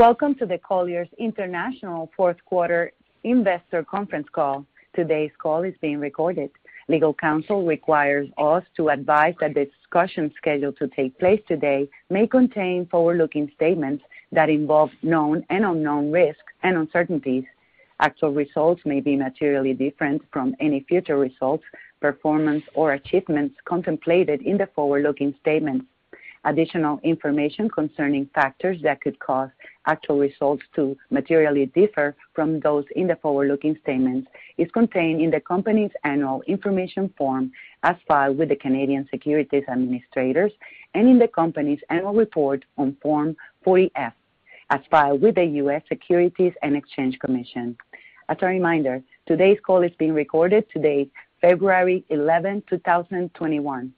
Welcome to the Colliers International fourth quarter investor conference call. Today's call is being recorded. Legal counsel requires us to advise that the discussion scheduled to take place today may contain forward-looking statements that involve known and unknown risks and uncertainties. Actual results may be materially different from any future results, performance, or achievements contemplated in the forward-looking statements. Additional information concerning factors that could cause actual results to materially differ from those in the forward-looking statements is contained in the company's annual information form as filed with the Canadian Securities Administrators and in the company's annual report on Form 40-F, as filed with the U.S. Securities and Exchange Commission. As a reminder, today's call is being recorded today, February 11, 2021.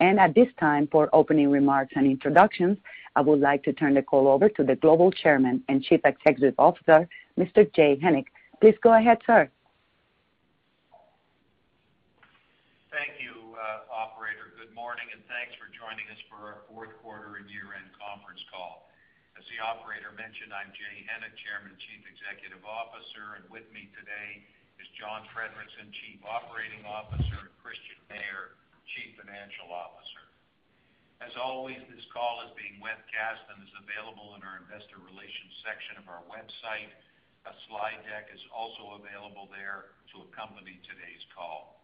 And at this time, for opening remarks and introductions, I would like to turn the call over to the Global Chairman and Chief Executive Officer, Mr. Jay Hennick. Please go ahead, sir. Thank you, uh, operator. Good morning, and thanks for joining us for our fourth quarter and year-end conference call. As the operator mentioned, I'm Jay Hennick, Chairman and Chief Executive Officer, and with me today is John Friedrichsen, Chief Operating Officer, and Christian Mayer, Chief Financial Officer. As always, this call is being webcast and is available in our investor relations section of our website. A slide deck is also available there to accompany today's call.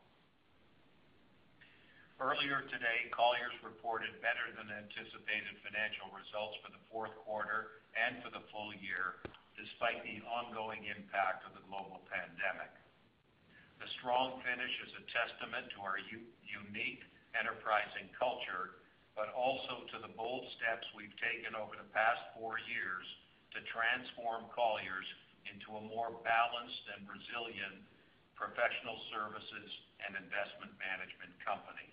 Earlier today, Colliers reported better than anticipated financial results for the fourth quarter and for the full year, despite the ongoing impact of the global pandemic. The strong finish is a testament to our unique enterprising culture, but also to the bold steps we've taken over the past four years to transform Colliers into a more balanced and resilient professional services and investment management company.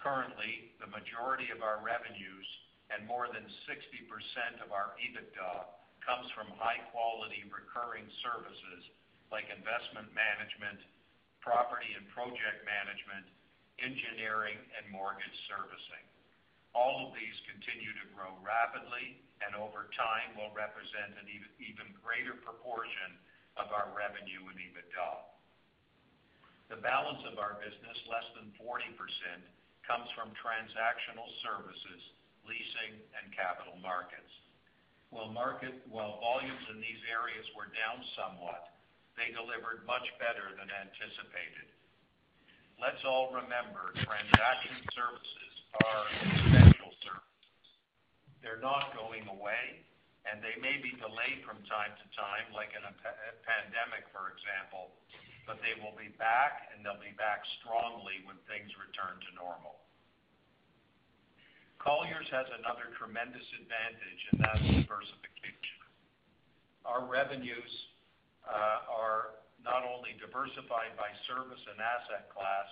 Currently, the majority of our revenues and more than 60% of our EBITDA comes from high-quality recurring services like investment management, property and project management, engineering, and mortgage servicing. All of these continue to grow rapidly and over time will represent an even greater proportion of our revenue and EBITDA. The balance of our business, less than 40%, comes from transactional services, leasing, and capital markets. While volumes in these areas were down somewhat, they delivered much better than anticipated. Let's all remember, transaction services are essential services. They're not going away, and they may be delayed from time to time, like in a pandemic, for example, but they will be back, and they'll be back strongly when things return to normal. Colliers has another tremendous advantage, and that's diversification. Our revenues Uh, are not only diversified by service and asset class,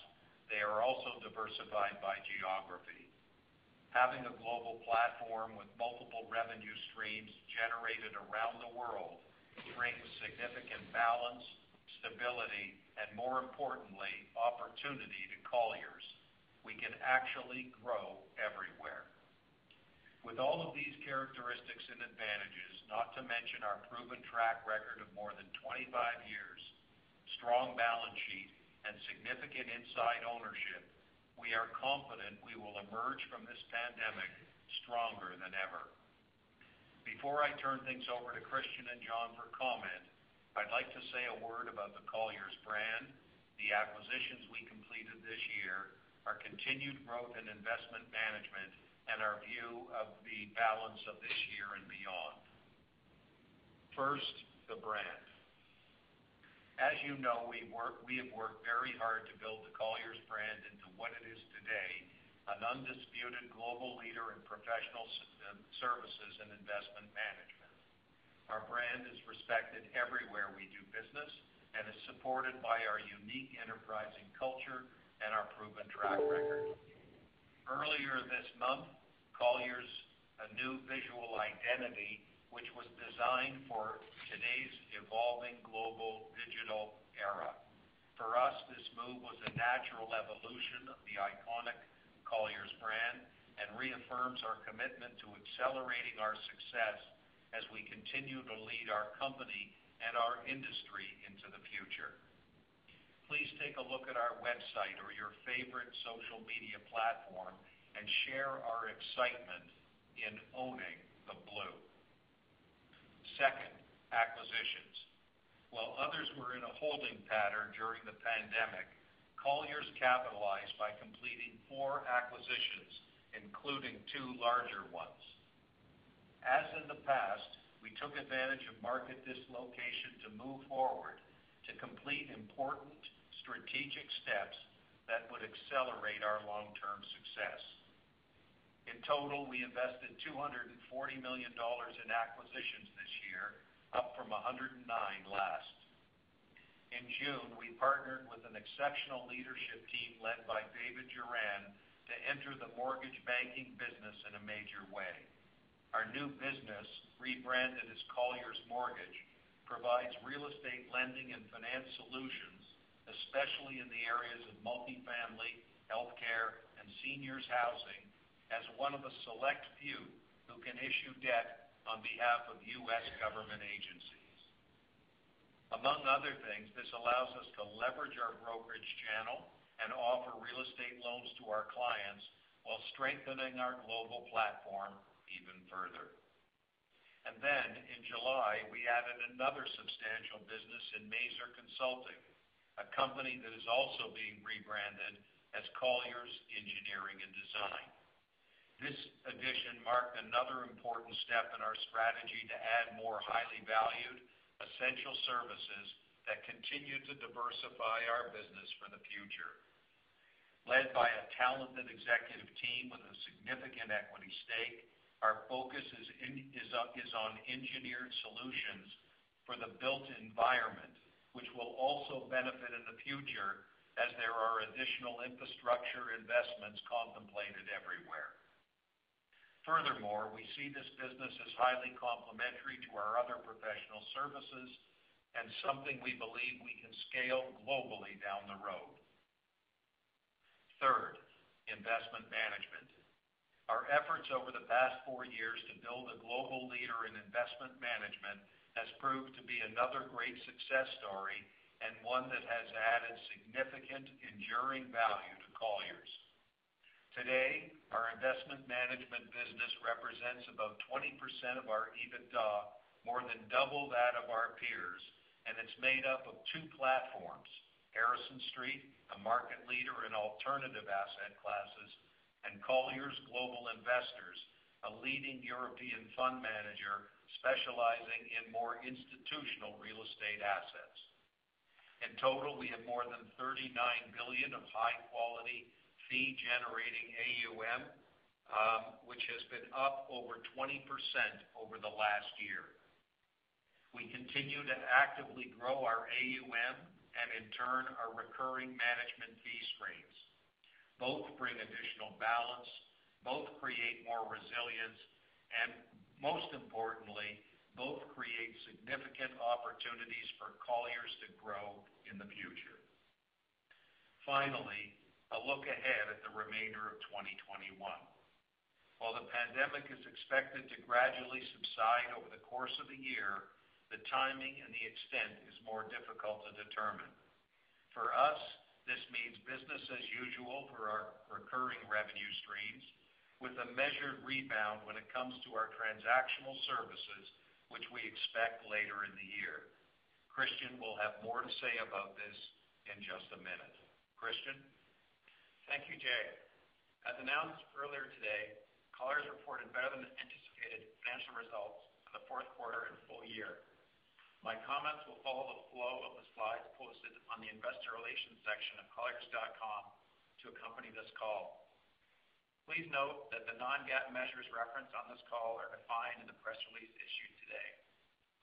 they are also diversified by geography. Having a global platform with multiple revenue streams generated around the world brings significant balance, stability, and more importantly, opportunity to Colliers. We can actually grow everywhere. With all of these characteristics and advantages, not to mention our proven track record of more than 25 years, strong balance sheet, and significant inside ownership, we are confident we will emerge from this pandemic stronger than ever. Before I turn things over to Christian and John for comment, I'd like to say a word about the Colliers brand, the acquisitions we completed this year, our continued growth in investment management, and our view of the balance of this year and beyond. First, the brand. As you know, we have worked very hard to build the Colliers brand into what it is today, an undisputed global leader in professional uh, services and investment management. Our brand is respected respected everywhere we do business and is supported by our unique enterprising culture and our proven track record. Earlier this month, Colliers, a new visual identity, which was designed for today's evolving global digital era. For us, this move was a natural evolution of the iconic Colliers brand and reaffirms our commitment to accelerating our success as we continue to lead our company and our industry into the future. Please take a look at our website or your favorite social media platform and share our excitement in owning the blue. Second, acquisitions. While others were in a holding pattern during the pandemic, Colliers capitalized by completing four acquisitions, including two larger ones. As in the past, we took advantage of market dislocation to move forward to complete important strategic steps that would accelerate our long-term success. In total, we invested $240 million in acquisitions this year, up from 109 last. In June, we partnered with an exceptional leadership team led by David Juran to enter the mortgage banking business in a major way. Our new business, rebranded as Colliers Mortgage, provides real estate lending and finance solutions, especially in the areas of multifamily, healthcare, and seniors housing, as one of a select few who can issue debt on behalf of U.S. government agencies. Among other things, this allows us to leverage our brokerage channel and offer real estate loans to our clients while strengthening our global platform even further. And then in July, we added another substantial business in Maser Consulting, a company that is also being rebranded as Colliers Engineering & Design. This addition marked another important step in our strategy to add more highly valued, essential services that continue to diversify our business for the future. Led by a talented executive team with a significant equity stake, our focus is on engineered solutions for the built environment, which will also benefit in the future as there are additional infrastructure investments contemplated everywhere. Furthermore, we see this business as highly complementary to our other professional services and something we believe we can scale globally down the road. Third, investment management. Our efforts over the past four years to build a global leader in investment management has proved to be another great success story and one that has added significant enduring value to Colliers. Today, our investment management business represents about 20% of our EBITDA, more than double that of our peers, and it's made up of two platforms, Harrison Street, a market leader in alternative asset classes, and Colliers Global Investors, a leading European fund manager specializing in more institutional real estate assets. In total, we have more than 39 billion of high-quality, fee-generating AUM, which has been up over 20% over the last year. We continue to actively grow our AUM and in turn, our recurring management fee streams. Both bring additional balance, both create more resilience, and most importantly, both create significant opportunities for Colliers to grow in the future. Finally, a look ahead at the remainder of 2021. While the pandemic is expected to gradually subside over the course of the year, the timing and the extent is more difficult to determine. For us, this means business as usual for our recurring revenue streams with a measured rebound when it comes to our transactional services, which we expect later in the year. Christian will have more to say about this in just a minute. Christian? Thank you, Jay. As announced earlier today, Colliers reported better than anticipated financial results for the fourth quarter and full year. My comments will follow the flow of the slides posted on the investor relations section of colliers.com to accompany this call. Please note that the non-GAAP measures referenced on this call are defined in the press release issued today.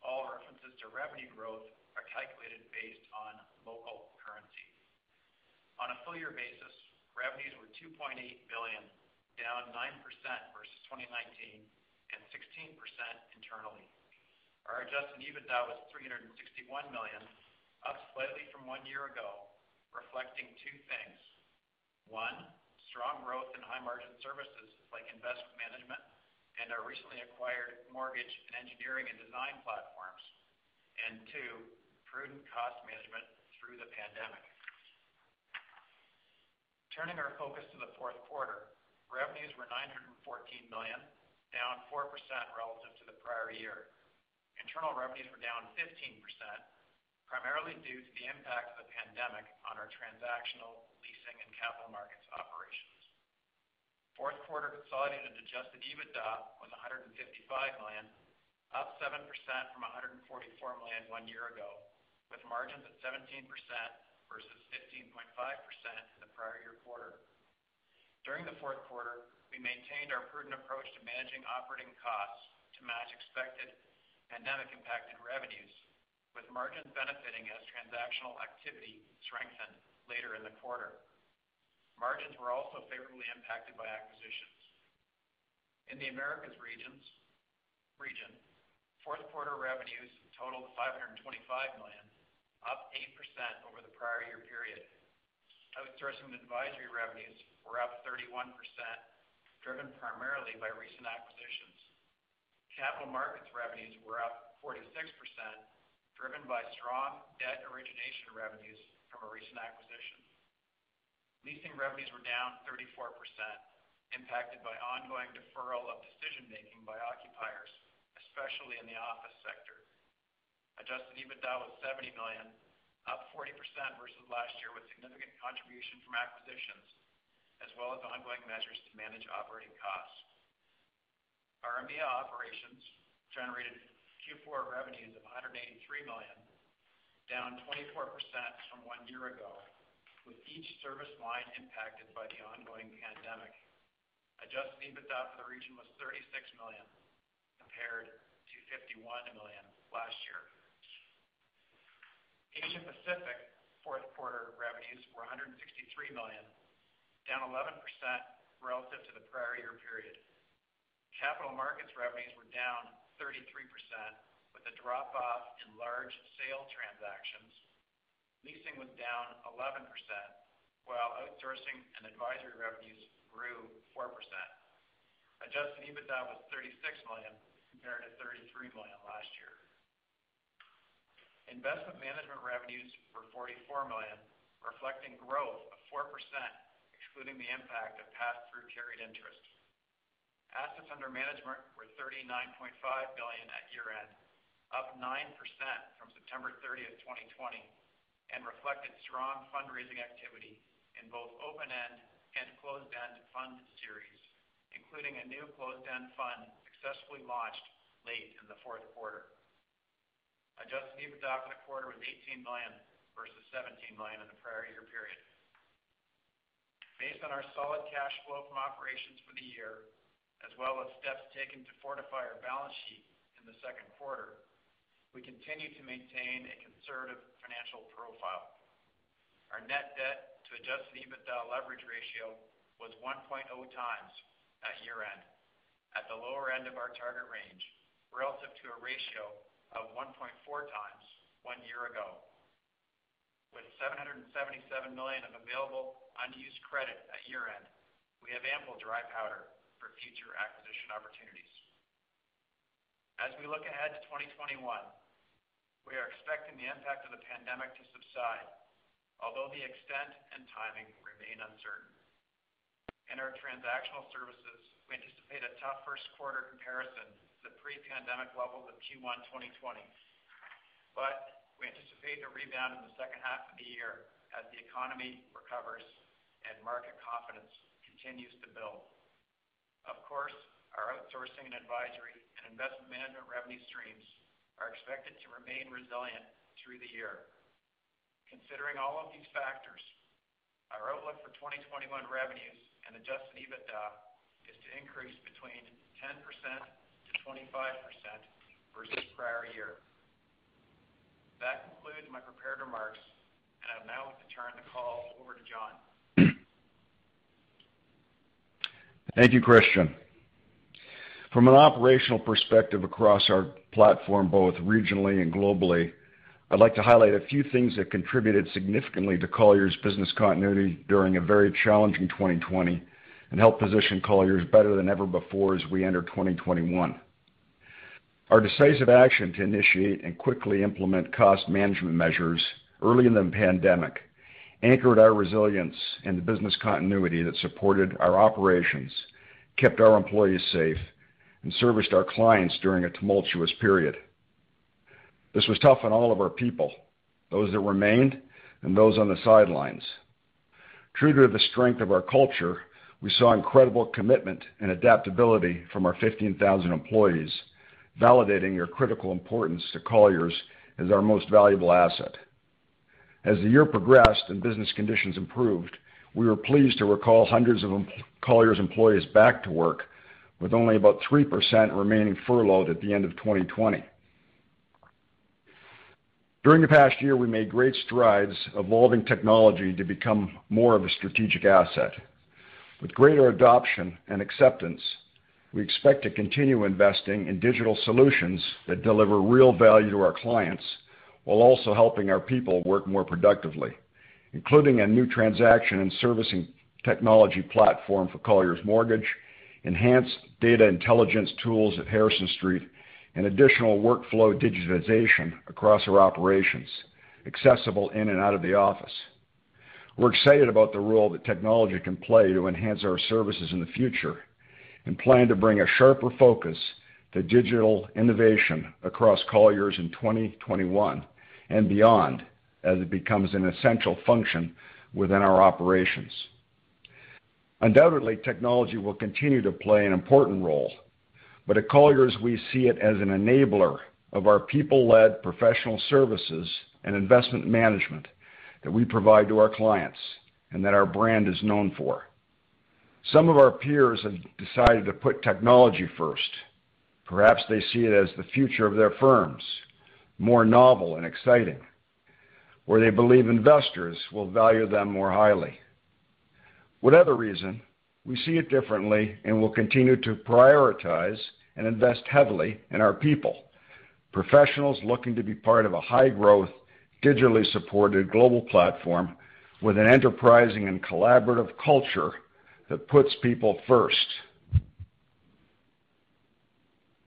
All references to revenue growth are calculated based on local currency. On a full year basis, revenues were 2.8 billion, down 9% versus 2019 and 16% internally. Our adjusted EBITDA was 361 million, up slightly from one year ago, reflecting two things. One, strong growth in high-margin services like investment management and our recently acquired mortgage and engineering and design platforms. Two, prudent cost management through the pandemic. Turning our focus to the fourth quarter, revenues were 914 million, down 4% relative to the prior year. Internal revenues were down 15%, primarily due to the impact of the pandemic on our transactional leasing and capital markets operations. Fourth quarter consolidated adjusted EBITDA was 155 million, up 7% from 144 million one year ago, with margins at 17% versus 15.5% in the prior year quarter. During the fourth quarter, we maintained our prudent approach to managing operating costs to match expected pandemic-impacted revenues, with margins benefiting as transactional activity strengthened later in the quarter. Margins were also favorably impacted by acquisitions. In the Americas region, fourth quarter revenues totaled 525 million, up 8% over the prior year period. Outsourcing and advisory revenues were up 31%, driven primarily by recent acquisitions. Capital markets revenues were up 46%, driven by strong debt origination revenues from a recent acquisition. Leasing revenues were down 34%, impacted by ongoing deferral of decision-making by occupiers, especially in the office sector. Adjusted EBITDA was 70 million, up 40% versus last year, with significant contribution from acquisitions, as well as ongoing measures to manage operating costs. Our EMEA operations generated Q4 revenues of 183 million, down 24% from one year ago, with each service line impacted by the ongoing pandemic. Adjusted EBITDA for the region was 36 million, compared to 51 million last year. Asia Pacific fourth quarter revenues were 163 million, down 11% relative to the prior year period. Capital markets revenues were down 33%, with a drop-off in large sale transactions. Leasing was down 11%, while outsourcing and advisory revenues grew 4%. Adjusted EBITDA was 36 million, compared to 33 million last year. Investment management revenues were 44 million, reflecting growth of 4%, excluding the impact of pass-through carried interest. Assets under management were 39.5 billion at year-end, up 9% from September 30th, 2020, and reflected strong fundraising activity in both open-end and closed-end fund series, including a new closed-end fund successfully launched late in the fourth quarter. Adjusted EBITDA for the quarter was 18 million versus 17 million in the prior year period. Based on our solid cash flow from operations for the year, as well as steps taken to fortify our balance sheet in the second quarter, we continue to maintain a conservative financial profile. Our net debt to adjusted EBITDA leverage ratio was 1.0x at year-end, at the lower end of our target range, relative to a ratio of 1.4x one year ago. With 777 million of available unused credit at year-end, we have ample dry powder for future acquisition opportunities. As we look ahead to 2021, we are expecting the impact of the pandemic to subside, although the extent and timing remain uncertain. In our transactional services, we anticipate a tough first quarter comparison the pre-pandemic levels of Q1 2020. We anticipate a rebound in the second half of the year as the economy recovers and market confidence continues to build. Of course, our outsourcing and advisory and investment management revenue streams are expected to remain resilient through the year. Considering all of these factors, our outlook for 2021 revenues and adjusted EBITDA is to increase between 10%-25% versus prior year. That concludes my prepared remarks, and I'd now like to turn the call over to John. Thank you, Christian. From an operational perspective across our platform, both regionally and globally, I'd like to highlight a few things that contributed significantly to Colliers' business continuity during a very challenging 2020 and help position Colliers better than ever before as we enter 2021. Our decisive action to initiate and quickly implement cost management measures early in the pandemic anchored our resilience and the business continuity that supported our operations, kept our employees safe, and serviced our clients during a tumultuous period. This was tough on all of our people, those that remained and those on the sidelines. True to the strength of our culture, we saw incredible commitment and adaptability from our 15,000 employees, validating your critical importance to Colliers as our most valuable asset. As the year progressed and business conditions improved, we were pleased to recall hundreds of Colliers employees back to work, with only about 3% remaining furloughed at the end of 2020. During the past year, we made great strides evolving technology to become more of a strategic asset. With greater adoption and acceptance, we expect to continue investing in digital solutions that deliver real value to our clients while also helping our people work more productively, including a new transaction and servicing technology platform for Colliers Mortgage, enhanced data intelligence tools at Harrison Street, and additional workflow digitization across our operations, accessible in and out of the office. We're excited about the role that technology can play to enhance our services in the future and plan to bring a sharper focus to digital innovation across Colliers in 2021 and beyond as it becomes an essential function within our operations. Undoubtedly, technology will continue to play an important role, but at Colliers, we see it as an enabler of our people-led professional services and investment management that we provide to our clients and that our brand is known for. Some of our peers have decided to put technology first. Perhaps they see it as the future of their firms, more novel and exciting, or they believe investors will value them more highly. Whatever reason, we see it differently and will continue to prioritize and invest heavily in our people, professionals looking to be part of a high-growth, digitally supported global platform with an enterprising and collaborative culture that puts people first.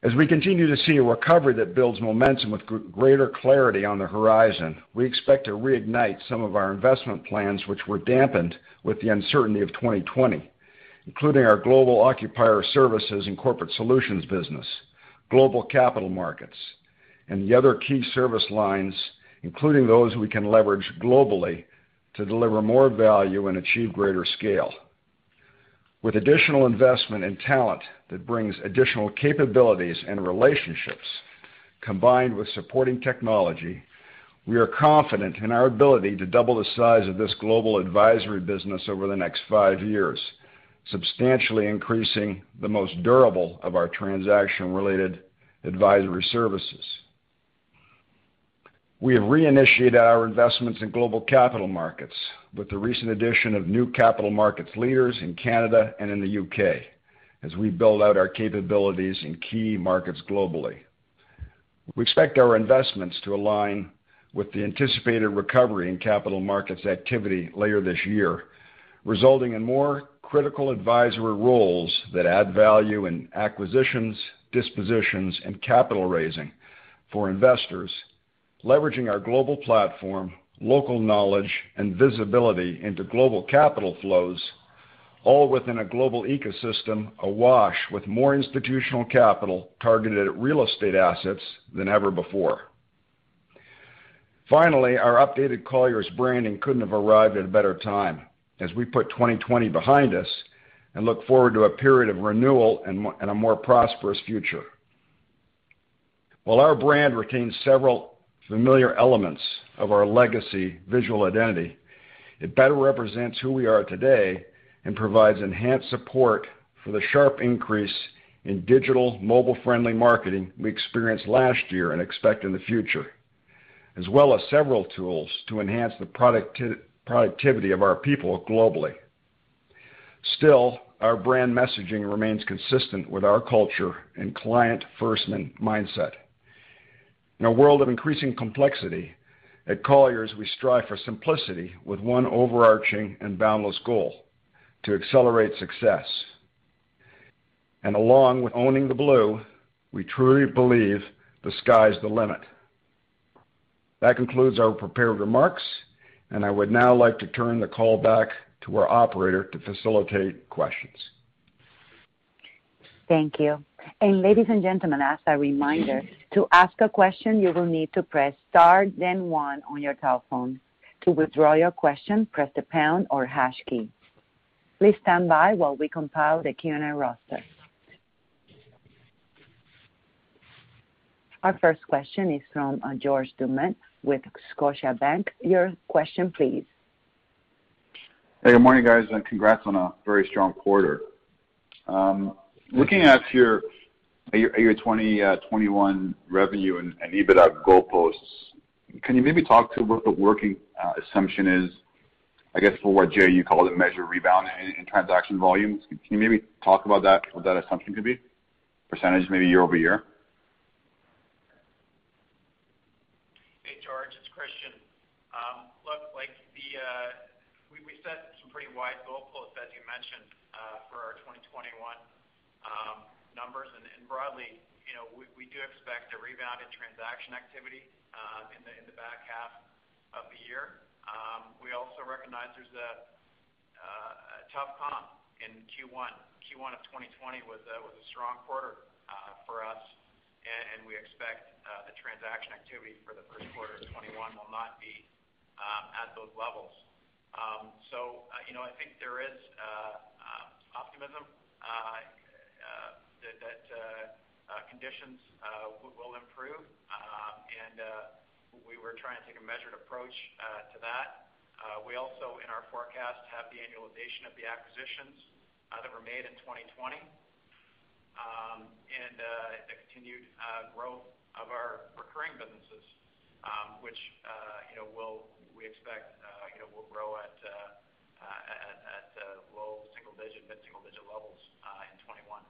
As we continue to see a recovery that builds momentum with greater clarity on the horizon, we expect to reignite some of our investment plans, which were dampened with the uncertainty of 2020, including our global occupier services and corporate solutions business, global capital markets, and the other key service lines, including those we can leverage globally to deliver more value and achieve greater scale. With additional investment in talent that brings additional capabilities and relationships, combined with supporting technology, we are confident in our ability to double the size of this global advisory business over the next five years, substantially increasing the most durable of our transaction-related advisory services. We have reinitiated our investments in global capital markets with the recent addition of new capital markets leaders in Canada and in the U.K. as we build out our capabilities in key markets globally. We expect our investments to align with the anticipated recovery in capital markets activity later this year, resulting in more critical advisory roles that add value in acquisitions, dispositions, and capital raising for investors, leveraging our global platform, local knowledge, and visibility into global capital flows, all within a global ecosystem awash with more institutional capital targeted at real estate assets than ever before. Finally, our updated Colliers branding couldn't have arrived at a better time as we put 2020 behind us and look forward to a period of renewal and a more prosperous future. While our brand retains several familiar elements of our legacy visual identity, it better represents who we are today and provides enhanced support for the sharp increase in digital mobile-friendly marketing we experienced last year and expect in the future. as well as several tools to enhance the productivity of our people globally. Still, our brand messaging remains consistent with our culture and client-first mindset. In a world of increasing complexity, at Colliers, we strive for simplicity with one overarching and boundless goal: to accelerate success. And Along with owning the blue, we truly believe the sky's the limit. That concludes our prepared remarks, and I would now like to turn the call back to our operator to facilitate questions. Thank you. And ladies and gentlemen, as a reminder, to ask a question, you will need to press star then one on your telephone. To withdraw your question, press the pound or hash key. Please stand by while we compile the Q&A roster. Our first question is from uh, George Doumet with Scotiabank. Your question, please. Hey, good morning, guys, and congrats on a very strong quarter. Um, Looking at your 2021 uh, revenue and EBITDA goalposts, can you maybe talk to what the working uh, assumption is, I guess, for what, Jay, you called a measured rebound in transaction volumes? Can you maybe talk about that, what that assumption could be? Percentage maybe year-over-year. Hey, George, it's Christian. Um, look, like uh, we set some pretty wide goalposts, as you mentioned, for our 2021 Um, numbers. And broadly, you know, we do expect a rebound in transaction activity uh, in the in the back half of the year. Um, we also recognize there's a uh, tough comp in Q1. Q1 of 2020 was a strong quarter uh, for us, and we expect the transaction activity for the first quarter of 2021 will not be um, at those levels. So, you know, I think there is optimism that uh, uh, conditions uh, will improve. Um, and we were trying to take a measured approach to that. We also, in our forecast, have the annualization of the acquisitions that were made in 2020, um, and the continued growth of our recurring businesses, um, which, you know, we expect, will grow at Uh, uh, low single digit, mid-single digit levels uh, in 2021.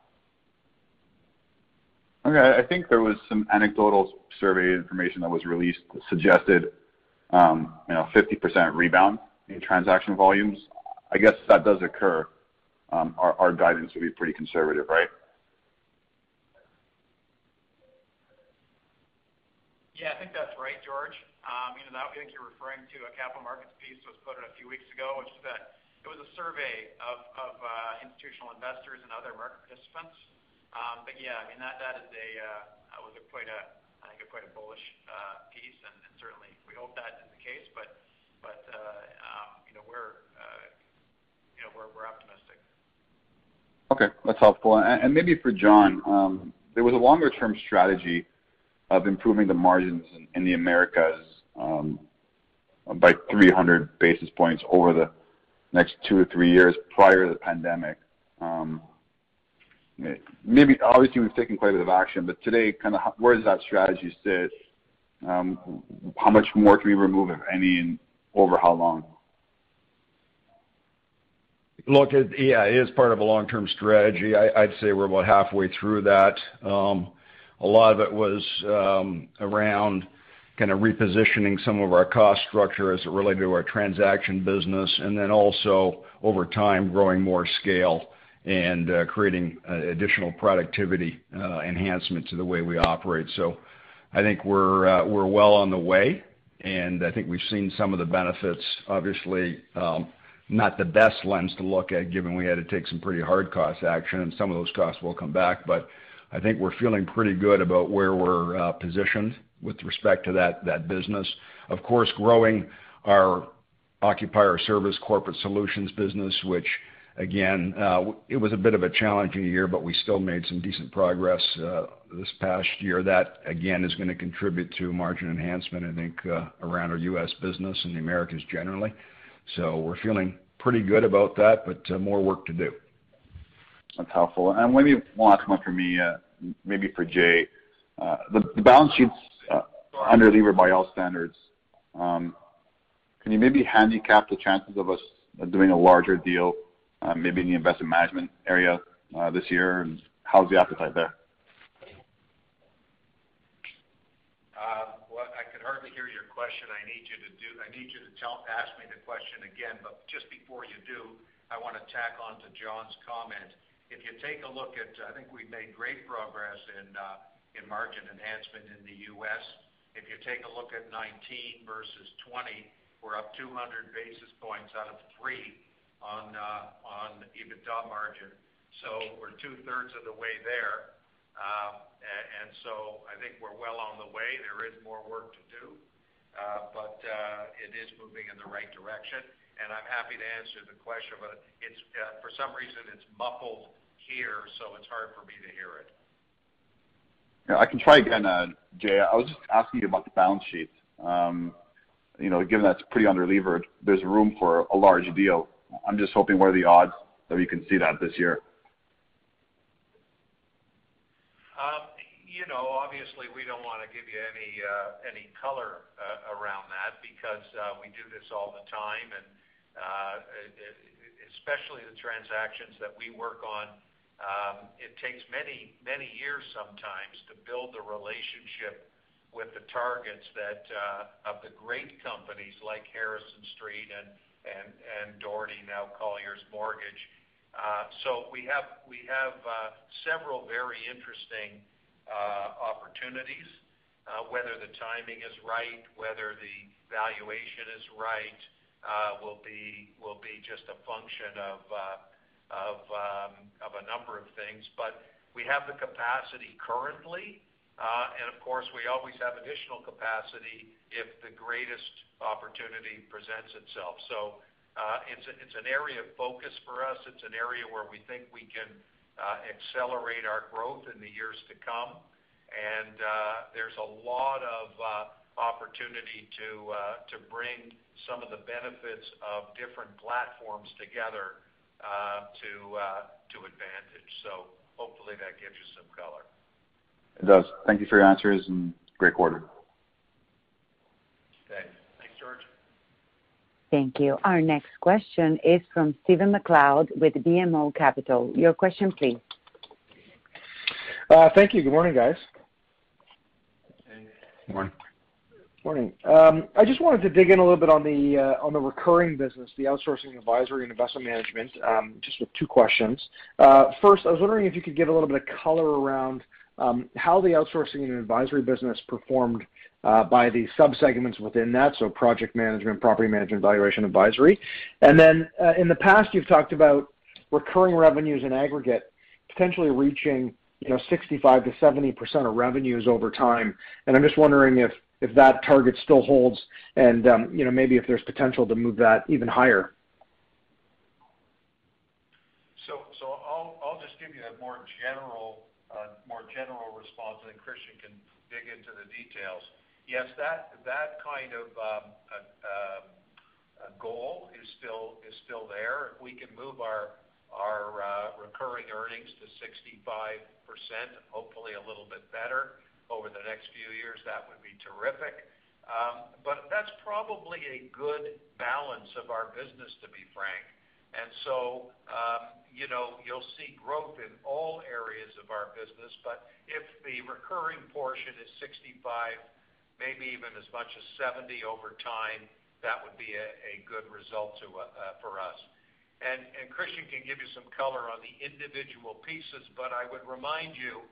Okay. I think there was some anecdotal survey information that was released that suggested, um, you know, 50% rebound in transaction volumes. I guess if that does occur, um, our guidance would be pretty conservative, right? Yeah, I think that's right, George. Know, I think you're referring to a capital markets piece that was put out a few weeks ago, which it was a survey of institutional investors and other market participants. Um yeah, mean, that uh was quite a I think a quite a bullish piece, and certainly we hope that is the case. But uh um we're uh optimistic. Okay, that's helpful. Maybe for John, there was a longer term strategy of improving the margins in the Americas Um, by 300 basis points over the next two to three years prior to the pandemic. Um, maybe obviously we've taken quite a bit of action, but today, kinda where does that strategy sit? Um, how much more can we remove, if any, and over how long? Look, yeah, it is part of a long-term strategy. I'd say we're about halfway through that. A lot of it was around kinda repositioning some of our cost structure as it related to our transaction business, and then also over time, growing more scale and uh, creating uh, additional productivity uh, enhancement to the way we operate. So I think we're uh we're well on the way, and I think we've seen some of the benefits. Obviously, um, not the best lens to look at, given we had to take some pretty hard cost action, and some of those costs will come back. But I think we're feeling pretty good about where we're positioned with respect to that business. Of course, growing our Occupier Service Corporate Solutions business, which again, uh, it was a bit of a challenging year, but we still made some decent progress uh, this past year. That, again, is gonna contribute to margin enhancement, I think, uh, around our U.S. business and the Americas generally. So we're feeling pretty good about that, but more work to do. That's helpful. And maybe one last one for me, maybe for Jay. The balance sheet's under-levered by all standards. Um, can you maybe handicap the chances of us doing a larger deal, uh, maybe in the investment management area uh, this year? and How's the appetite there? Uh, well, I could hardly hear your question. I need you to ask me the question again. But just before you do, I wanna tack on to John's comment. If you take a look at, I think we've made great progress in margin enhancement in the U.S. If you take a look at 2019 versus 2020, we're up 200 basis points out of 300 on uh, on EBITDA margin. So we're two-thirds of the way there. Uh and so I think we're well on the way. There is more work to do, uh, but uh, it is moving in the right direction. And I'm happy to answer the question, but for some reason it's muffled here, so it's hard for me to hear it. I can try again, uh, Jay. I was just asking you about the balance sheet. Um, you know, given that it's pretty under-levered, there's room for a large deal. I'm just hoping what are the odds that we can see that this year? Um, you know, obviously, we don't wanna give you any uh, color uh, around that because we do this all the time. And especially the transactions that we work on, Um, it takes many many years sometimes to build the relationship with the targets that uh, of the great companies like Harrison Street and Dougherty, now Colliers Mortgage. Uh so we have uh, several very interesting uh, opportunities. Whether the timing is right, whether the valuation is right, will be just a function of Um, a number of things. But we have the capacity currently. Uh, and of course, we always have additional capacity if the greatest opportunity presents itself. So uh it's an area of focus for us. It's an area where we think we can uh, accelerate our growth in the years to come. And uh there's a lot of uh, opportunity to bring some of the benefits of different platforms together Um, uh, to Advantage. So hopefully that gives you some color. It does. Thank you for your answers, and great quarter. Okay. Thanks, George. Thank you. Our next question is from Stephen MacLeod with BMO Capital. Your question please. Uh, thank you. Good morning, guys. Good morning. Morning. Um, I just wanted to dig in a little bit on the uh on the recurring business, the outsourcing advisory and investment management, um, just with two questions. Uh, first, I was wondering if you could give a little bit of color around um, how the outsourcing and advisory business performed uh, by the subsegments within that, so project management, property management, valuation advisory. And then, uh, in the past, you've talked about recurring revenues in aggregate potentially reaching, you know, 65%-70% of revenues over time. And I'm just wondering if that target still holds and, um, you know, maybe if there's potential to move that even higher. I'll just give you a uh, more general response, and then Christian can dig into the details. Yes, that kind of um, uh, um, uh, goal is still there. If we can move our recurring earnings to 65%, hopefully a little bit better over the next few years, that would be terrific. Um, but that's probably a good balance of our business, to be frank. And so, um, you know, you'll see growth in all areas of our business. But if the recurring portion is 65, maybe even as much as 70 over time, that would be a good result uh, uh, for us. And Christian can give you some color on the individual pieces, but I would remind you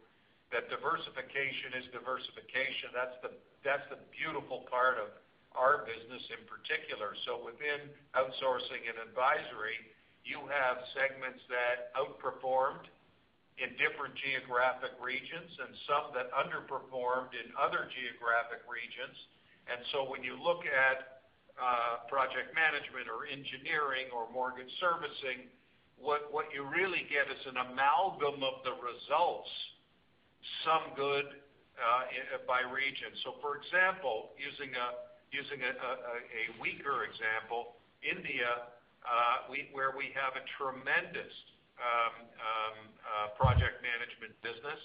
that diversification is diversification. That's the beautiful part of our business in particular. So within outsourcing and advisory, you have segments that outperformed in different geographic regions and some that underperformed in other geographic regions. And so when you look at uh, project management or engineering or mortgage servicing, what you really get is an amalgam of the results, some good uh, by region. So for example, using a weaker example, India, uh, where we have a tremendous um, um, uh, project management business,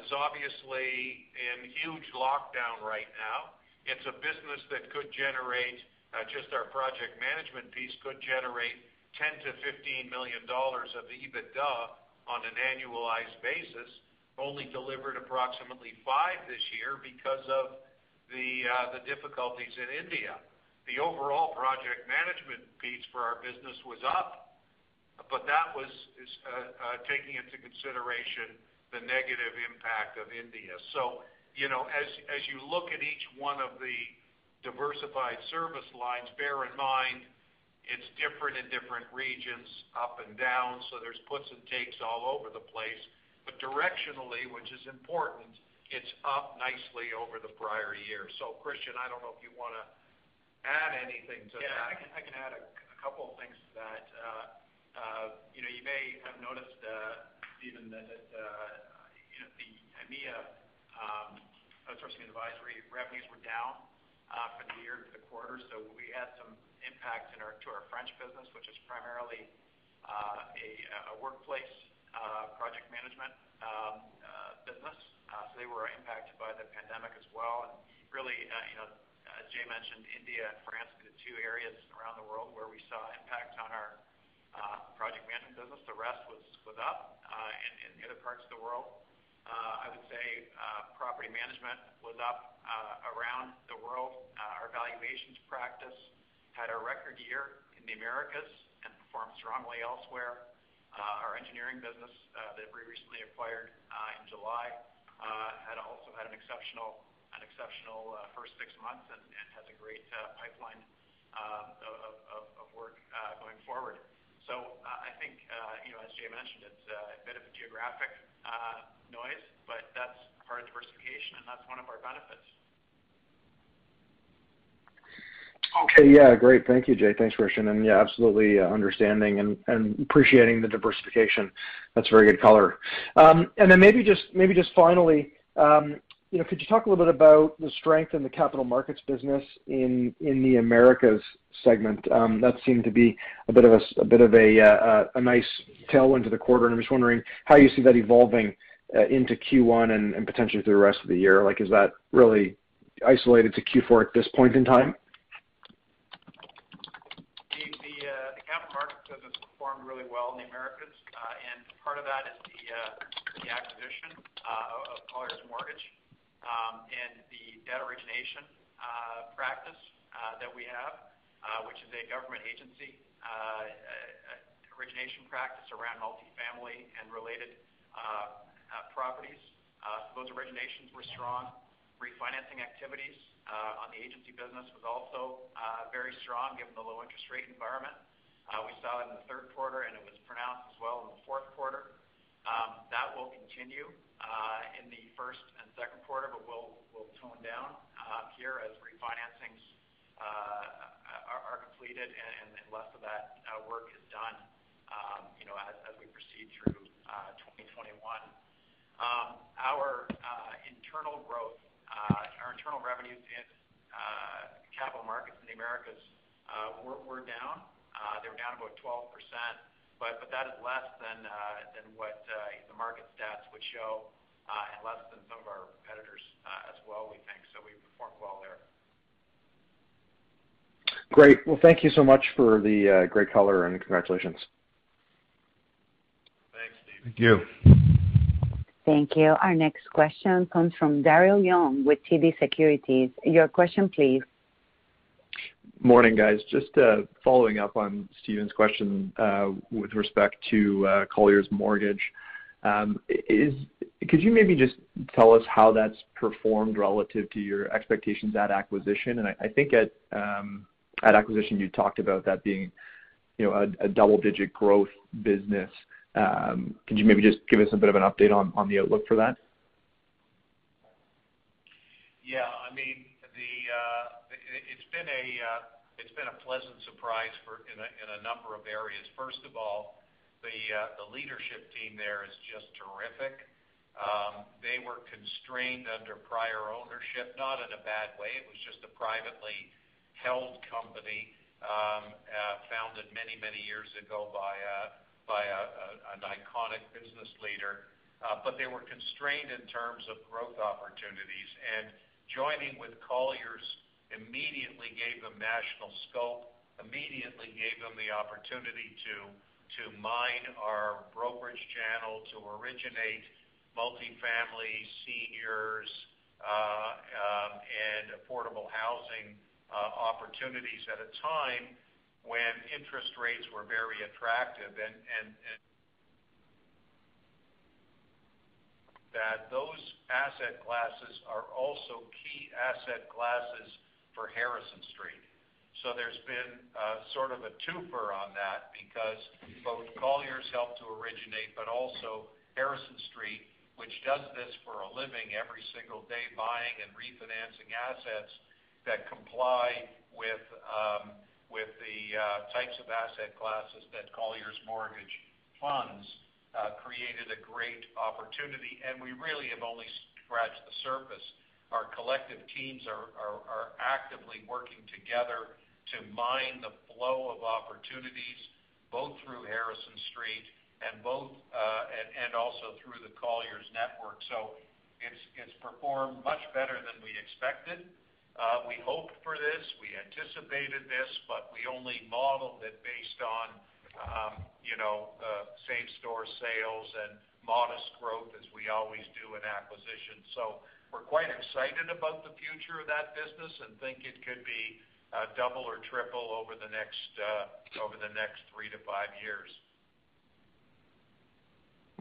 is obviously in huge lockdown right now. It's a business that could generate, just our project management piece could generate 10 million-15 million dollars of EBITDA on an annualized basis, only delivered approximately five this year because of uh, the difficulties in India. The overall project management piece for our business was up, but that was uh, uh, taking into consideration the negative impact of India. So, you know, as you look at each one of the diversified service lines, bear in mind it's different in different regions, up and down, so there's puts and takes all over the place. Directionally, which is important, it's up nicely over the prior year. So Christian, I don't know if you wanna add anything to that. Yeah, I can add a couple of things to that. Uh, uh, you know, you may have noticed, uh, Stephen, that the EMEA um, outsourcing advisory revenues were down for the year, for the quarter. So we had some impact in our to our French business, which is primarily a workplace Uh, project management um, uh, business. Uh, so they were impacted by the pandemic as well. Really, you know, as Jay mentioned, India and France were the two areas around the world where we saw impact on our project management business. The rest was up in the other parts of the world. I would say property management was up around the world. Our valuations practice had a record year in the Americas and performed strongly elsewhere. Uh, our engineering business uh, that we recently acquired uh, in July had also had an exceptional first six months and has a great pipeline um, of work going forward. So I think you know, as Jay mentioned, it's a bit of a geographic noise, but that's part of diversification, and that's one of our benefits. Okay. Yeah, great. Thank you, Jay. Thanks, Christian. And yeah, absolutely, understanding and appreciating the diversification. That's very good color. Um and then maybe just maybe just finally, you know, could you talk a little bit about the strength in the capital markets business in in the Americas segment? That seemed to be a bit of a bit of a uh a nice tailwind to the quarter, and I'm just wondering how you see that evolving into Q1 and potentially through the rest of the year. Like, is that really isolated to Q4 at this point in time? The capital markets business performed really well in the Americas. Uh, and part of that is the uh, acquisition uh, of Colliers Mortgage um, and the debt origination practice that we have, which is a government agency origination practice around multifamily and related properties. Those originations were strong. Refinancing activities on the agency business was also very strong given the low interest rate environment. We saw it in the third quarter, and it was pronounced as well in the fourth quarter. Um, that will continue uh, in the first and second quarter, but will tone down uh, here as refinancings uh, are completed and less of that work is done, um, know, as as we proceed through 2021. Um, our internal growth, our internal revenues in capital markets in the Americas were down. Uh, they were down about 12%, but that is less than uh, what uh, the market stats would show, and less than some of our competitors as well, we think. So we performed well there. Great. Well, thank you so much for the great color, and congratulations. Thanks, Steve. Thank you. Thank you. Our next question comes from Daryl Young with TD Securities. Your question, please. Morning, guys. Just uh, following up on Stephen's question uh, with respect to uh, Colliers Mortgage. Um, could you maybe just tell us how that's performed relative to your expectations at acquisition? And I think um, at acquisition, you talked about that being, a double-digit growth business. Um, could you maybe just give us a bit of an update on the outlook for that? Yeah. I mean, Uh, been a pleasant surprise in a number of areas. First of all, the uh, leadership team there is just terrific. Um, they were constrained under prior ownership, not in a bad way. It was just a privately held company, um, uh, founded many many years ago by an iconic business leader. but they were constrained in terms of growth opportunities. And joining with Colliers immediately gave them national scope, immediately gave them the opportunity to mine our brokerage channel to originate multifamily, seniors, uh, um, and affordable housing uh, opportunities at a time when interest rates were very attractive. And that those asset classes are also key asset classes for Harrison Street. So there's been uh, sort of a twofer on that because both Colliers helped to originate, but also Harrison Street, which does this for a living every single day, buying and refinancing assets that comply with um, the uh, types of asset classes that Colliers Mortgage funds, uh, created a great opportunity, and we really have only scratched the surface. Our collective teams are actively working together to mine the flow of opportunities, both through Harrison Street and both uh and also through the Colliers network. So it's it's performed much better than we expected. Uh, we hoped for this, we anticipated this, but we only modeled it based on um, uh, same-store sales and modest growth as we always do in acquisitions. We're quite excited about the future of that business and think it could be uh, double or triple uh, over the next three to five years.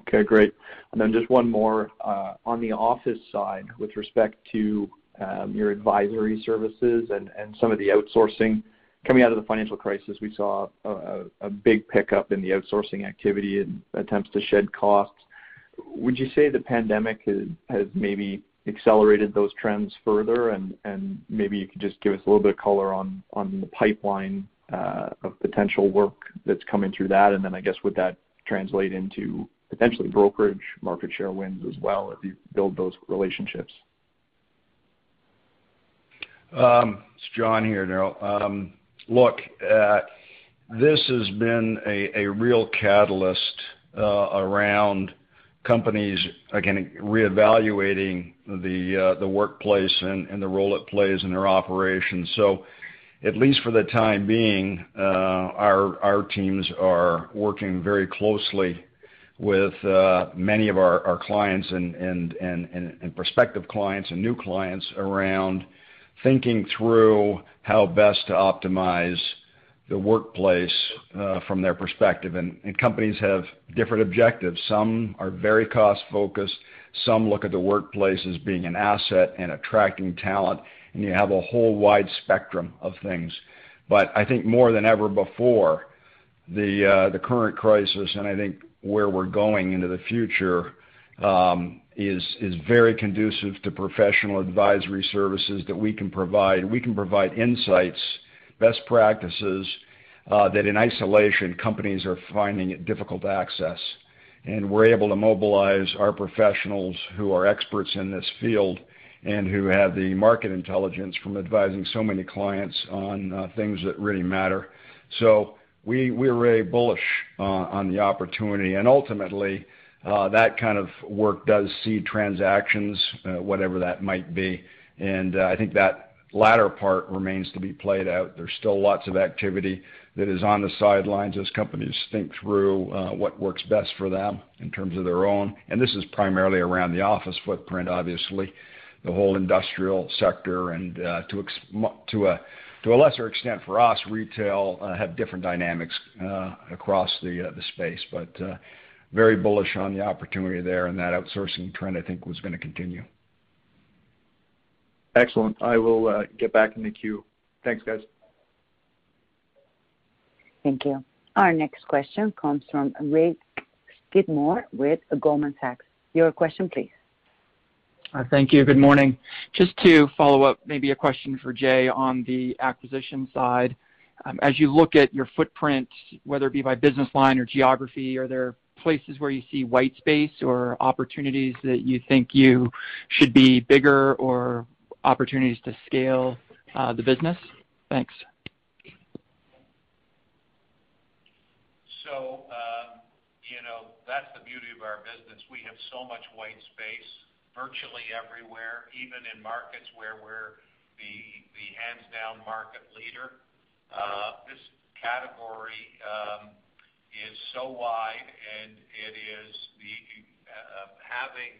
Okay, great. And then just one more. Uh, on the office side, with respect to um, your advisory services and some of the outsourcing. Coming out of the financial crisis, we saw a big pickup in the outsourcing activity and attempts to shed costs. Would you say the pandemic has maybe accelerated those trends further? And maybe you could just give us a little bit of color on the pipeline uh, of potential work that's coming through that. And then I guess, would that translate into potentially brokerage market share wins as well as you build those relationships? Um, it's John here, Daryl. Um, look, uh, this has been a real catalyst uh, around companies, again, reevaluating the uh, the workplace and the role it plays in their operations. So at least for the time being, uh, our teams are working very closely with uh, many of our clients and prospective clients and new clients around thinking through how best to optimize the workplace from their perspective. And, and, companies have different objectives. Some are very cost-focused, some look at the workplace as being an asset and attracting talent, and you have a whole wide spectrum of things. But I think more than ever before, the uh, the current crisis, and I think where we're going into the future, um, is, is very conducive to professional advisory services that we can provide. We can provide insights, best practices, uh, that in isolation, companies are finding it difficult to access. And we're able to mobilize our professionals who are experts in this field and who have the market intelligence from advising so many clients on uh, things that really matter. So We're very bullish uh, on the opportunity. And ultimately, that kind of work does seed transactions, whatever that might be. And I think that latter part remains to be played out. There's still lots of activity that is on the sidelines as companies think through uh, what works best for them in terms of their own. And This is primarily around the office footprint, obviously. The whole industrial sector and uh, to a lesser extent for us, retail, uh, have different dynamics across the space. But Very bullish on the opportunity there, and that outsourcing trend, I think, was going to continue. Excellent. I will uh, get back in the queue. Thanks, guys. Thank you. Our next question comes from Rick Skidmore with Goldman Sachs. Your question, please. Uh, thank you. Good morning. Just to follow up, maybe a question for Jay on the acquisition side. Um, as you look at your footprint, whether it be by business line or geography, are there places where you see white space or opportunities that you think you should be bigger or opportunities to scale uh, the business? Thanks. So um, you know, that's the beauty of our business. We have so much white space virtually everywhere, even in markets where we're the hands-down market leader. Uh, this category um, is so wide, and it is uh, having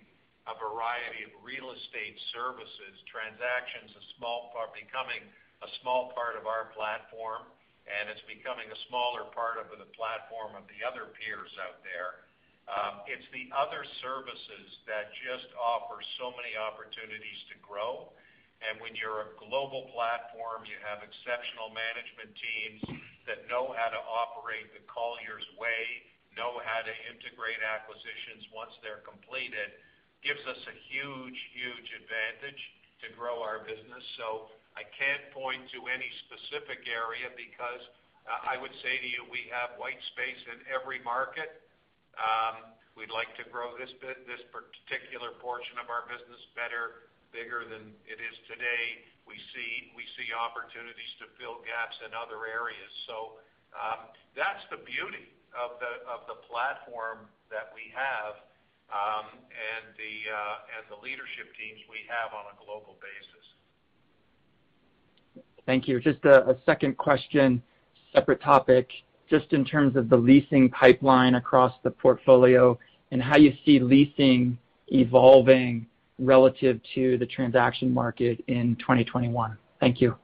a variety of real estate services, transactions, a small part becoming a small part of our platform, and it's becoming a smaller part of the platform of the other peers out there. Um, it's the other services that just offer so many opportunities to grow. And when you're a global platform, you have exceptional management teams that know how to operate the Colliers way, know how to integrate acquisitions once they're completed, gives us a huge huge advantage to grow our business. So I can't point to any specific area because uh, I would say to you, we have white space in every market. Um, we'd like to grow this particular portion of our business better, bigger than it is today. We see opportunities to fill gaps in other areas. So um, that's the beauty of the platform that we have, um, and the leadership teams we have on a global basis. Thank you. Just a second question, separate topic. Just in terms of the leasing pipeline across the portfolio and how you see leasing evolving relative to the transaction market in 2021. Thank you.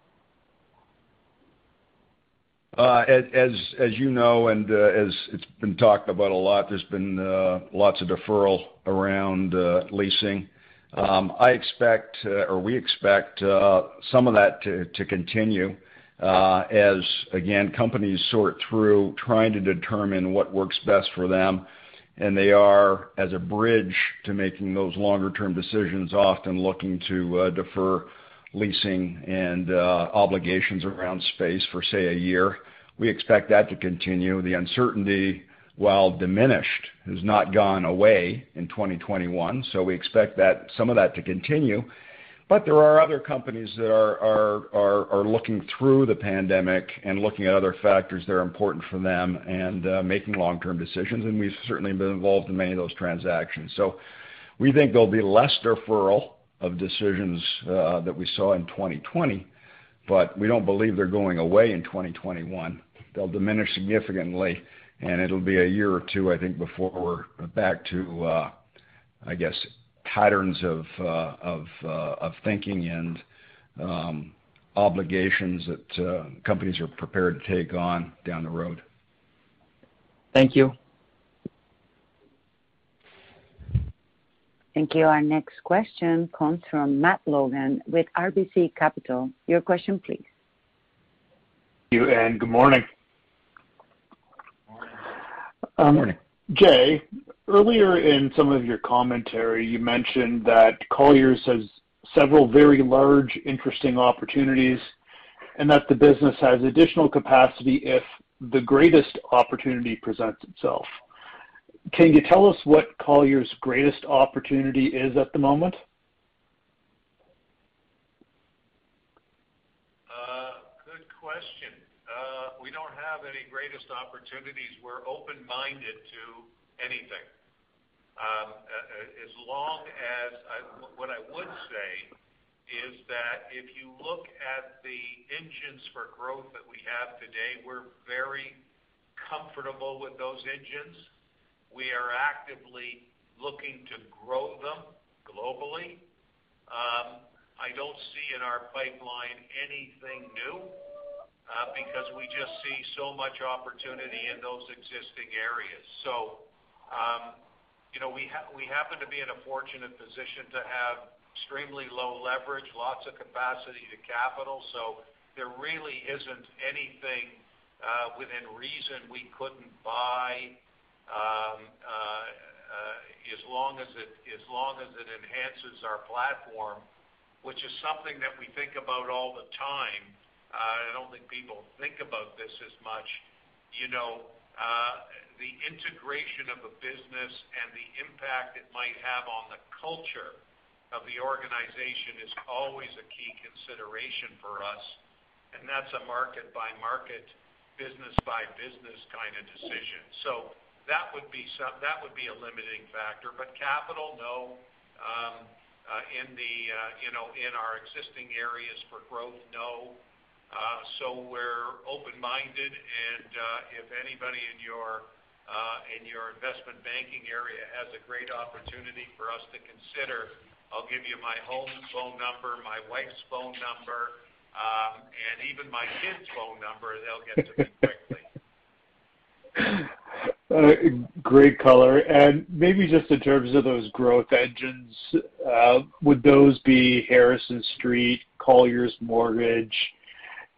Uh, as you know, and uh, as it's been talked about a lot, there's been uh, lots of deferral around leasing. Um, I expect, or we expect some of that to continue as, again, companies sort through trying to determine what works best for them. And they are, as a bridge to making those longer-term decisions, often looking to defer leasing and uh, obligations around space for, say, a year. We expect that to continue. The uncertainty, while diminished, has not gone away in 2021. so We expect that some of that to continue. But there are other companies that are are are are looking through the pandemic and looking at other factors that are important for them and uh, making long-term decisions, and we've certainly been involved in many of those transactions. So we think there'll be less deferral of decisions uh, that we saw in 2020, but we don't believe they're going away in 2021. They'll diminish significantly, and it'll be a year or two, I think, before we're back to, uh, I guess, patterns of uh, thinking and um, obligations that companies are prepared to take on down the road. Thank you. Thank you. Our next question comes from Matt Logan with RBC Capital. Your question, please. Thank you, and good morning. Good um, morning. Jay, earlier in some of your commentary, you mentioned that Colliers has several very large, interesting opportunities, and that the business has additional capacity if the greatest opportunity presents itself. Can you tell us what Colliers' greatest opportunity is at the moment? Good question. We don't have any greatest opportunities. We're open-minded to anything. Um uh as long as what I would say is that if you look at the engines for growth that we have today, we're very comfortable with those engines. We are actively looking to grow them globally. Um, I don't see in our pipeline anything new, uh, because we just see so much opportunity in those existing areas. So um, you know, we happen to be in a fortunate position to have extremely low leverage, lots of capacity to capital. So there really isn't anything uh, within reason we couldn't buy, Um, uh, uh, as long as it enhances our platform, which is something that we think about all the time. Uh, I don't think people think about this as much. You know, uh the integration of a business and the impact it might have on the culture of the organization is always a key consideration for us, and that's a market-by-market, business-by-business kind of decision. That would be a limiting factor. But capital, no. Um, uh, in the uh know, in our existing areas for growth, no. Uh, so we're open-minded, and uh, if anybody in your uh in your investment banking area has a great opportunity for us to consider, I'll give you my home phone number, my wife's phone number, um, and even my kids' phone number. They'll get to me quickly. Uh, great color. And maybe just in terms of those growth engines, uh, would those be Harrison Street, Colliers Mortgage,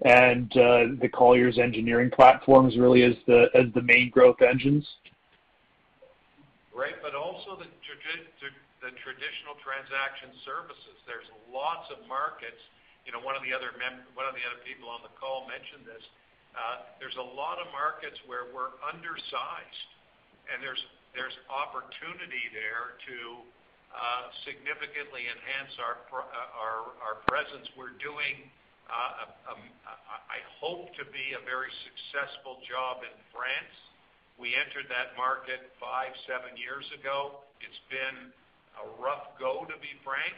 and uh, the Colliers engineering platforms really as the main growth engines? Right. But also the traditional transaction services. There's lots of markets. You know, one of the other people on the call mentioned this. Uh, there's a lot of markets where we're undersized, and there's opportunity there to uh, significantly enhance uh, our presence. We're doing, I hope to be a very successful job in France. We entered that market five, seven years ago. It's been a rough go, to be frank.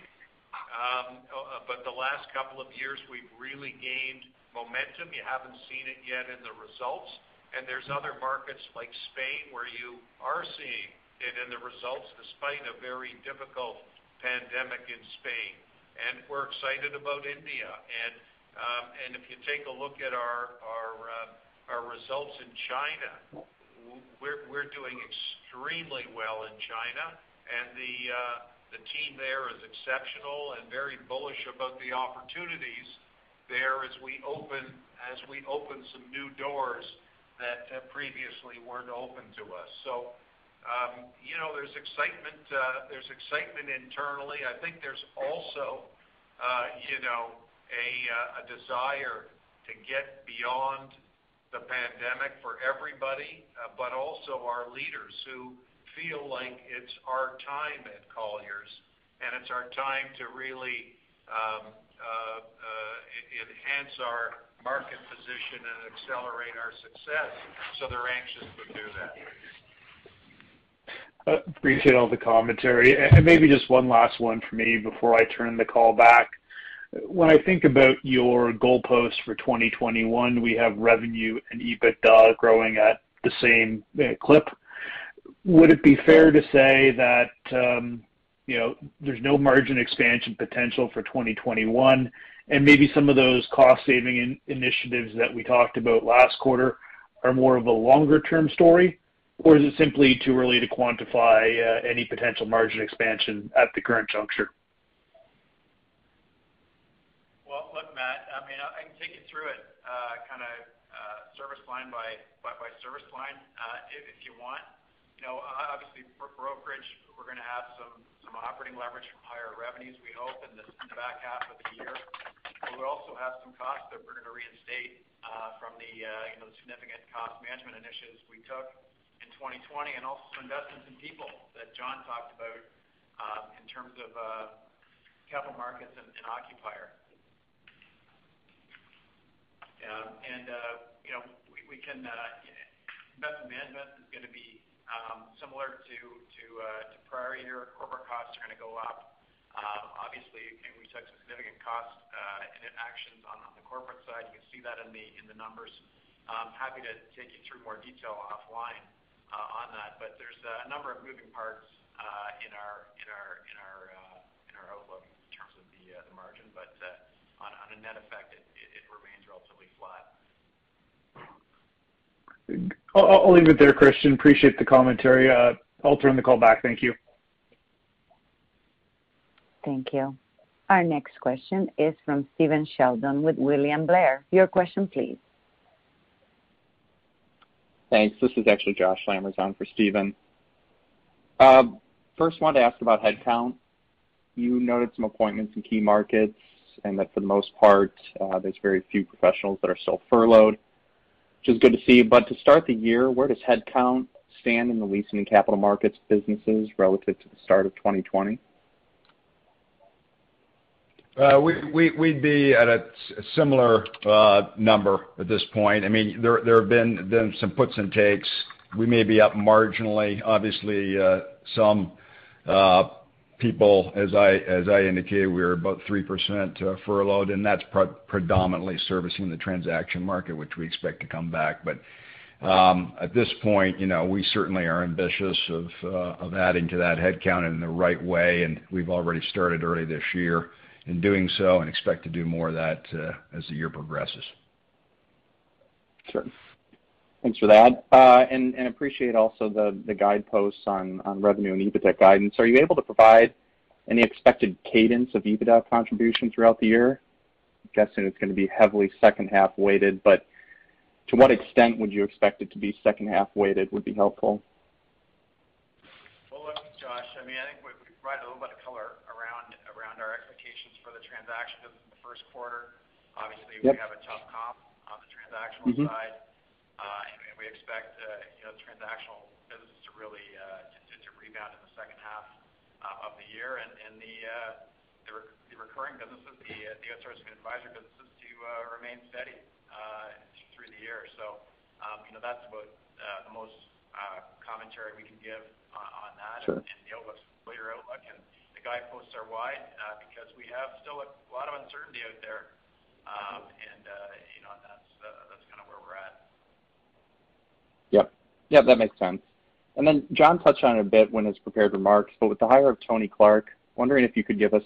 Um, but the last couple of years, we've really gained momentum. You haven't seen it yet in the results. And there's other markets like Spain where you are seeing it in the results despite a very difficult pandemic in Spain. And we're excited about India. And um, if you take a look at our uh, results in China, we're doing extremely well in China, and uh, the team there is exceptional and very bullish about the opportunities there as we open some new doors that previously weren't open to us. So um, you know, there's excitement uh there's excitement internally. I think there's also uh, you know, a desire to get beyond the pandemic for everybody, but also our leaders who feel like it's our time at Colliers, and it's our time to really Uh, uh, enhance our market position and accelerate our success. So they're anxious to do that. Uh, appreciate all the commentary. And maybe just one last one for me before I turn the call back. When I think about your goalposts for 2021, we have revenue and EBITDA growing at the same clip. Would it be fair to say that um, there's no margin expansion potential for 2021, and maybe some of those cost-saving initiatives that we talked about last quarter are more of a longer-term story? Or is it simply too early to quantify uh, any potential margin expansion at the current juncture? Well, look, Matt, I mean, I can take you through it uh, kind of uh, service line by service line if you want. Obviously, for brokerage, we're going to have some operating leverage from higher revenues, we hope, in the back half of the year. We also have some costs that we're going to reinstate from the uh you know the significant cost management initiatives we took in 2020, and also some investments in people that John talked about in terms of capital markets and Occupier. And uh you know, we we can uh investment management is going to be Um, similar uh, to prior year. Corporate costs are going to go up. Um, obviously, we took some significant cost uh, actions on the corporate side. You can see that in the numbers. I'm happy to take you through more detail offline uh, on that. But there's a number of moving parts in our outlook in terms of the margin. But uh on a net effect, it remains relatively flat. I'll leave it there, Christian. Appreciate the commentary. Uh, I'll turn the call back. Thank you. Thank you. Our next question is from Stephen Sheldon with William Blair. Your question, please. Thanks. This is actually Josh Lamers on for Stephen. Uh, first, wanted to ask about headcount. You noted some appointments in key markets, and that for the most part, uh, there's very few professionals that are still furloughed, which is good to see. But to start the year, where does headcount stand in the leasing and capital markets businesses relative to the start of 2020? Uh, we'd be at a similar uh, number at this point. I mean there there have been some puts and takes we may be up marginally. Obviously, uh, some people, as I indicated, we're about 3% uh, furloughed, and that's predominantly servicing the transaction market, which we expect to come back. But um at this point, you know, we certainly are ambitious uh, of adding to that headcount in the right way, and we've already started early this year in doing so and expect to do more of that uh, as the year progresses. Sure. Thanks for that. Uh and appreciate also the guideposts on revenue and EBITDA guidance. Are you able to provide any expected cadence of EBITDA contribution throughout the year? I'm guessing it's going to be heavily second-half weighted, but to what extent would you expect it to be second-half weighted would be helpful. Well, look, Josh, I mean I think we provided a little bit of color around our expectations for the transaction business in the first quarter. Obviously, we have a tough comp on the transactional side. Uh, and we expect uh, the transactional business to really uh, to rebound in the second half of the year and the the recurring businesses, the the outsourcing and advisory businesses to remain steady through the year. So um, you know, that's about the most commentary we can give on that. Sure. The outlook's a clear outlook, and the guideposts are wide because we have still a lot of uncertainty out there. Mm-hmm. Um, and you know, that's that's kind of where we're at. Yep. That makes sense. And then John touched on it a bit when his prepared remarks, but with the hire of Tony Clark, wondering if you could give us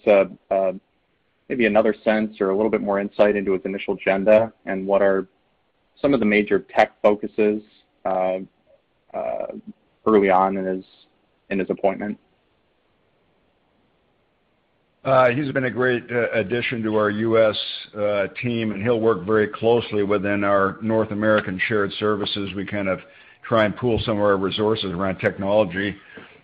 maybe another sense or a little bit more insight into his initial agenda and what are some of the major tech focuses uh, uh, early on in his appointment. Uh, he's been a great addition to our U.S. team, and he'll work very closely within our North American shared services. We kind of try and pool some of our resources around technology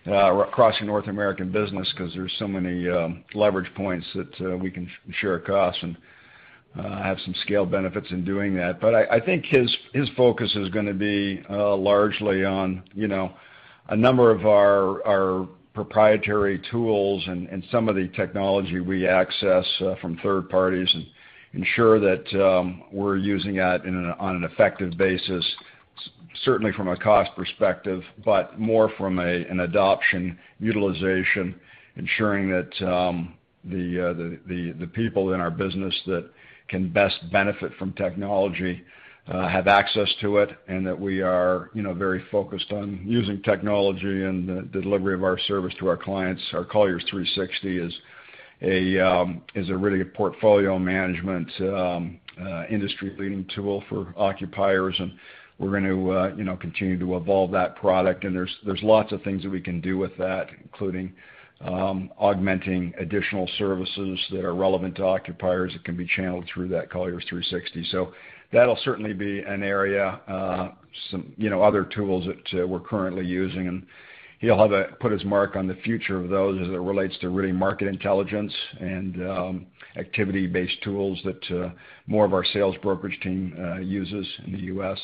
uh, across the North American business because there's so many um, leverage points that uh, we can share costs and uh, have some scale benefits in doing that. But I think his focus is going to be largely on a number of our proprietary tools and some of the technology we access from third parties and ensure that um, we're using that on an effective basis, certainly from a cost perspective, but more from an adoption utilization, ensuring that um, uh, the people in our business that can best benefit from technology uh, have access to it, and that we are very focused on using technology and the delivery of our service to our clients. Our Colliers 360 um, is a really portfolio management um, uh, industry-leading tool for occupiers, and we're going to uh, continue to evolve that product. And there's lots of things that we can do with that, including um, augmenting additional services that are relevant to occupiers that can be channeled through that Colliers 360. So, That'll certainly be an area. Uh, some other tools that uh, we're currently using, and he'll put his mark on the future of those as it relates to really market intelligence and um, activity-based tools that more of our sales brokerage team uses in the U.S.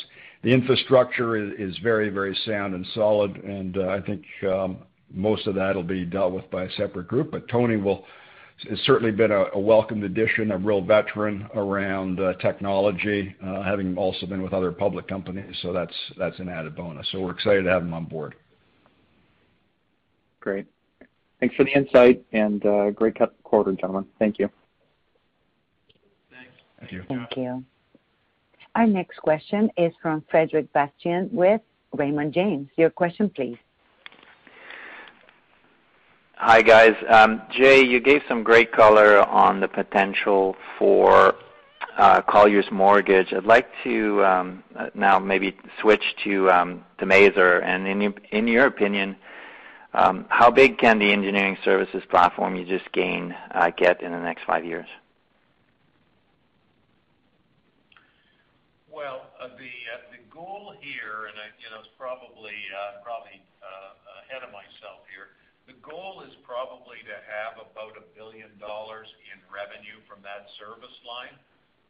The infrastructure is very very sound and solid, and uh, I think um, most of that will be dealt with by a separate group. But Tony has certainly been a welcomed addition, a real veteran around uh, technology, uh, having also been with other public companies. So that's an added bonus. So we're excited to have him on board. Great. Thanks for the insight and great quarter, gentlemen. Thank you. Thanks. Thank you. Thank you. Our next question is from Frederic Bastien with Raymond James. Your question, please. Hi, guys. Um, Jay, you gave some great color on the potential for uh, Colliers Mortgage. I'd like to um, now maybe switch to um, Maser. In in your opinion, how big can the engineering services platform you just gained uh, get in the next five years? Well, uh, the uh, the goal here, and uh it's probably uh, probably ahead of myself here. The goal is probably to have about 1 billion dollars in revenue from that service line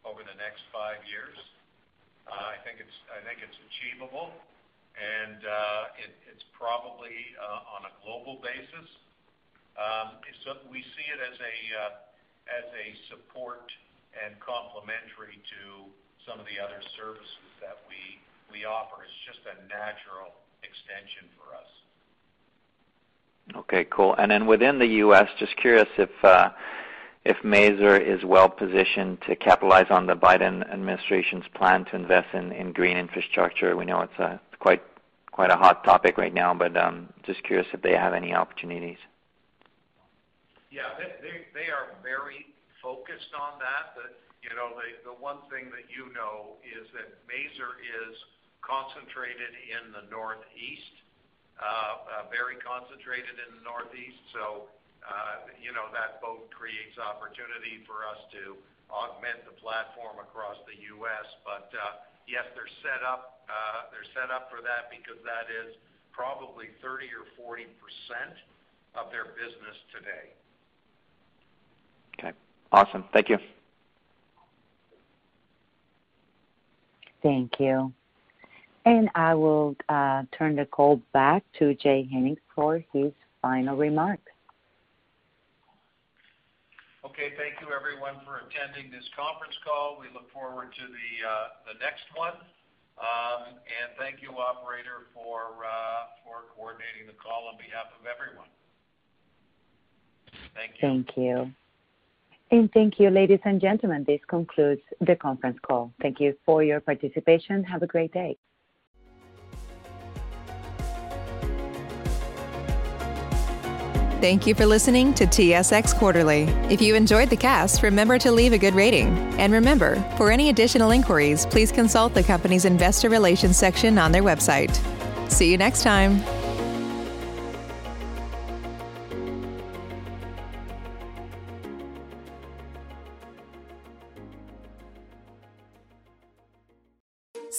over the next five years. I think it's achievable, and it's probably on a global basis. Um, so we see it uh as a support and complementary to some of the other services that we offer. It's just a natural extension for us. Okay, cool. And then Within the U.S., just curious if if Maser is well-positioned to capitalize on the Biden administration's plan to invest in green infrastructure. We know it's quite a hot topic right now, but um, just curious if they have any opportunities. Yeah. They are very focused on that. You know, the one thing that you know is that Maser is concentrated in the Northeast, uh, very concentrated in the Northeast. So uh, you know, that both creates opportunity for us to augment the platform across the U.S. But uh, yes, they're set up uh, They're set up for that because that is probably 30 or 40% of their business today. Okay. Awesome. Thank you. Thank you. And I will turn the call back to Jay Hennick for his final remarks. Okay. Thank you everyone for attending this conference call. We look forward to the uh, next one. Um, and thank you, operator, uh, for coordinating the call on behalf of everyone. Thank you. Thank you. And thank you, ladies and gentlemen. This concludes the conference call. Thank you for your participation. Have a great day. Thank you for listening to TSX Quarterly. If you enjoyed the cast, remember to leave a good rating. And remember, for any additional inquiries, please consult the company's investor relations section on their website. See you next time.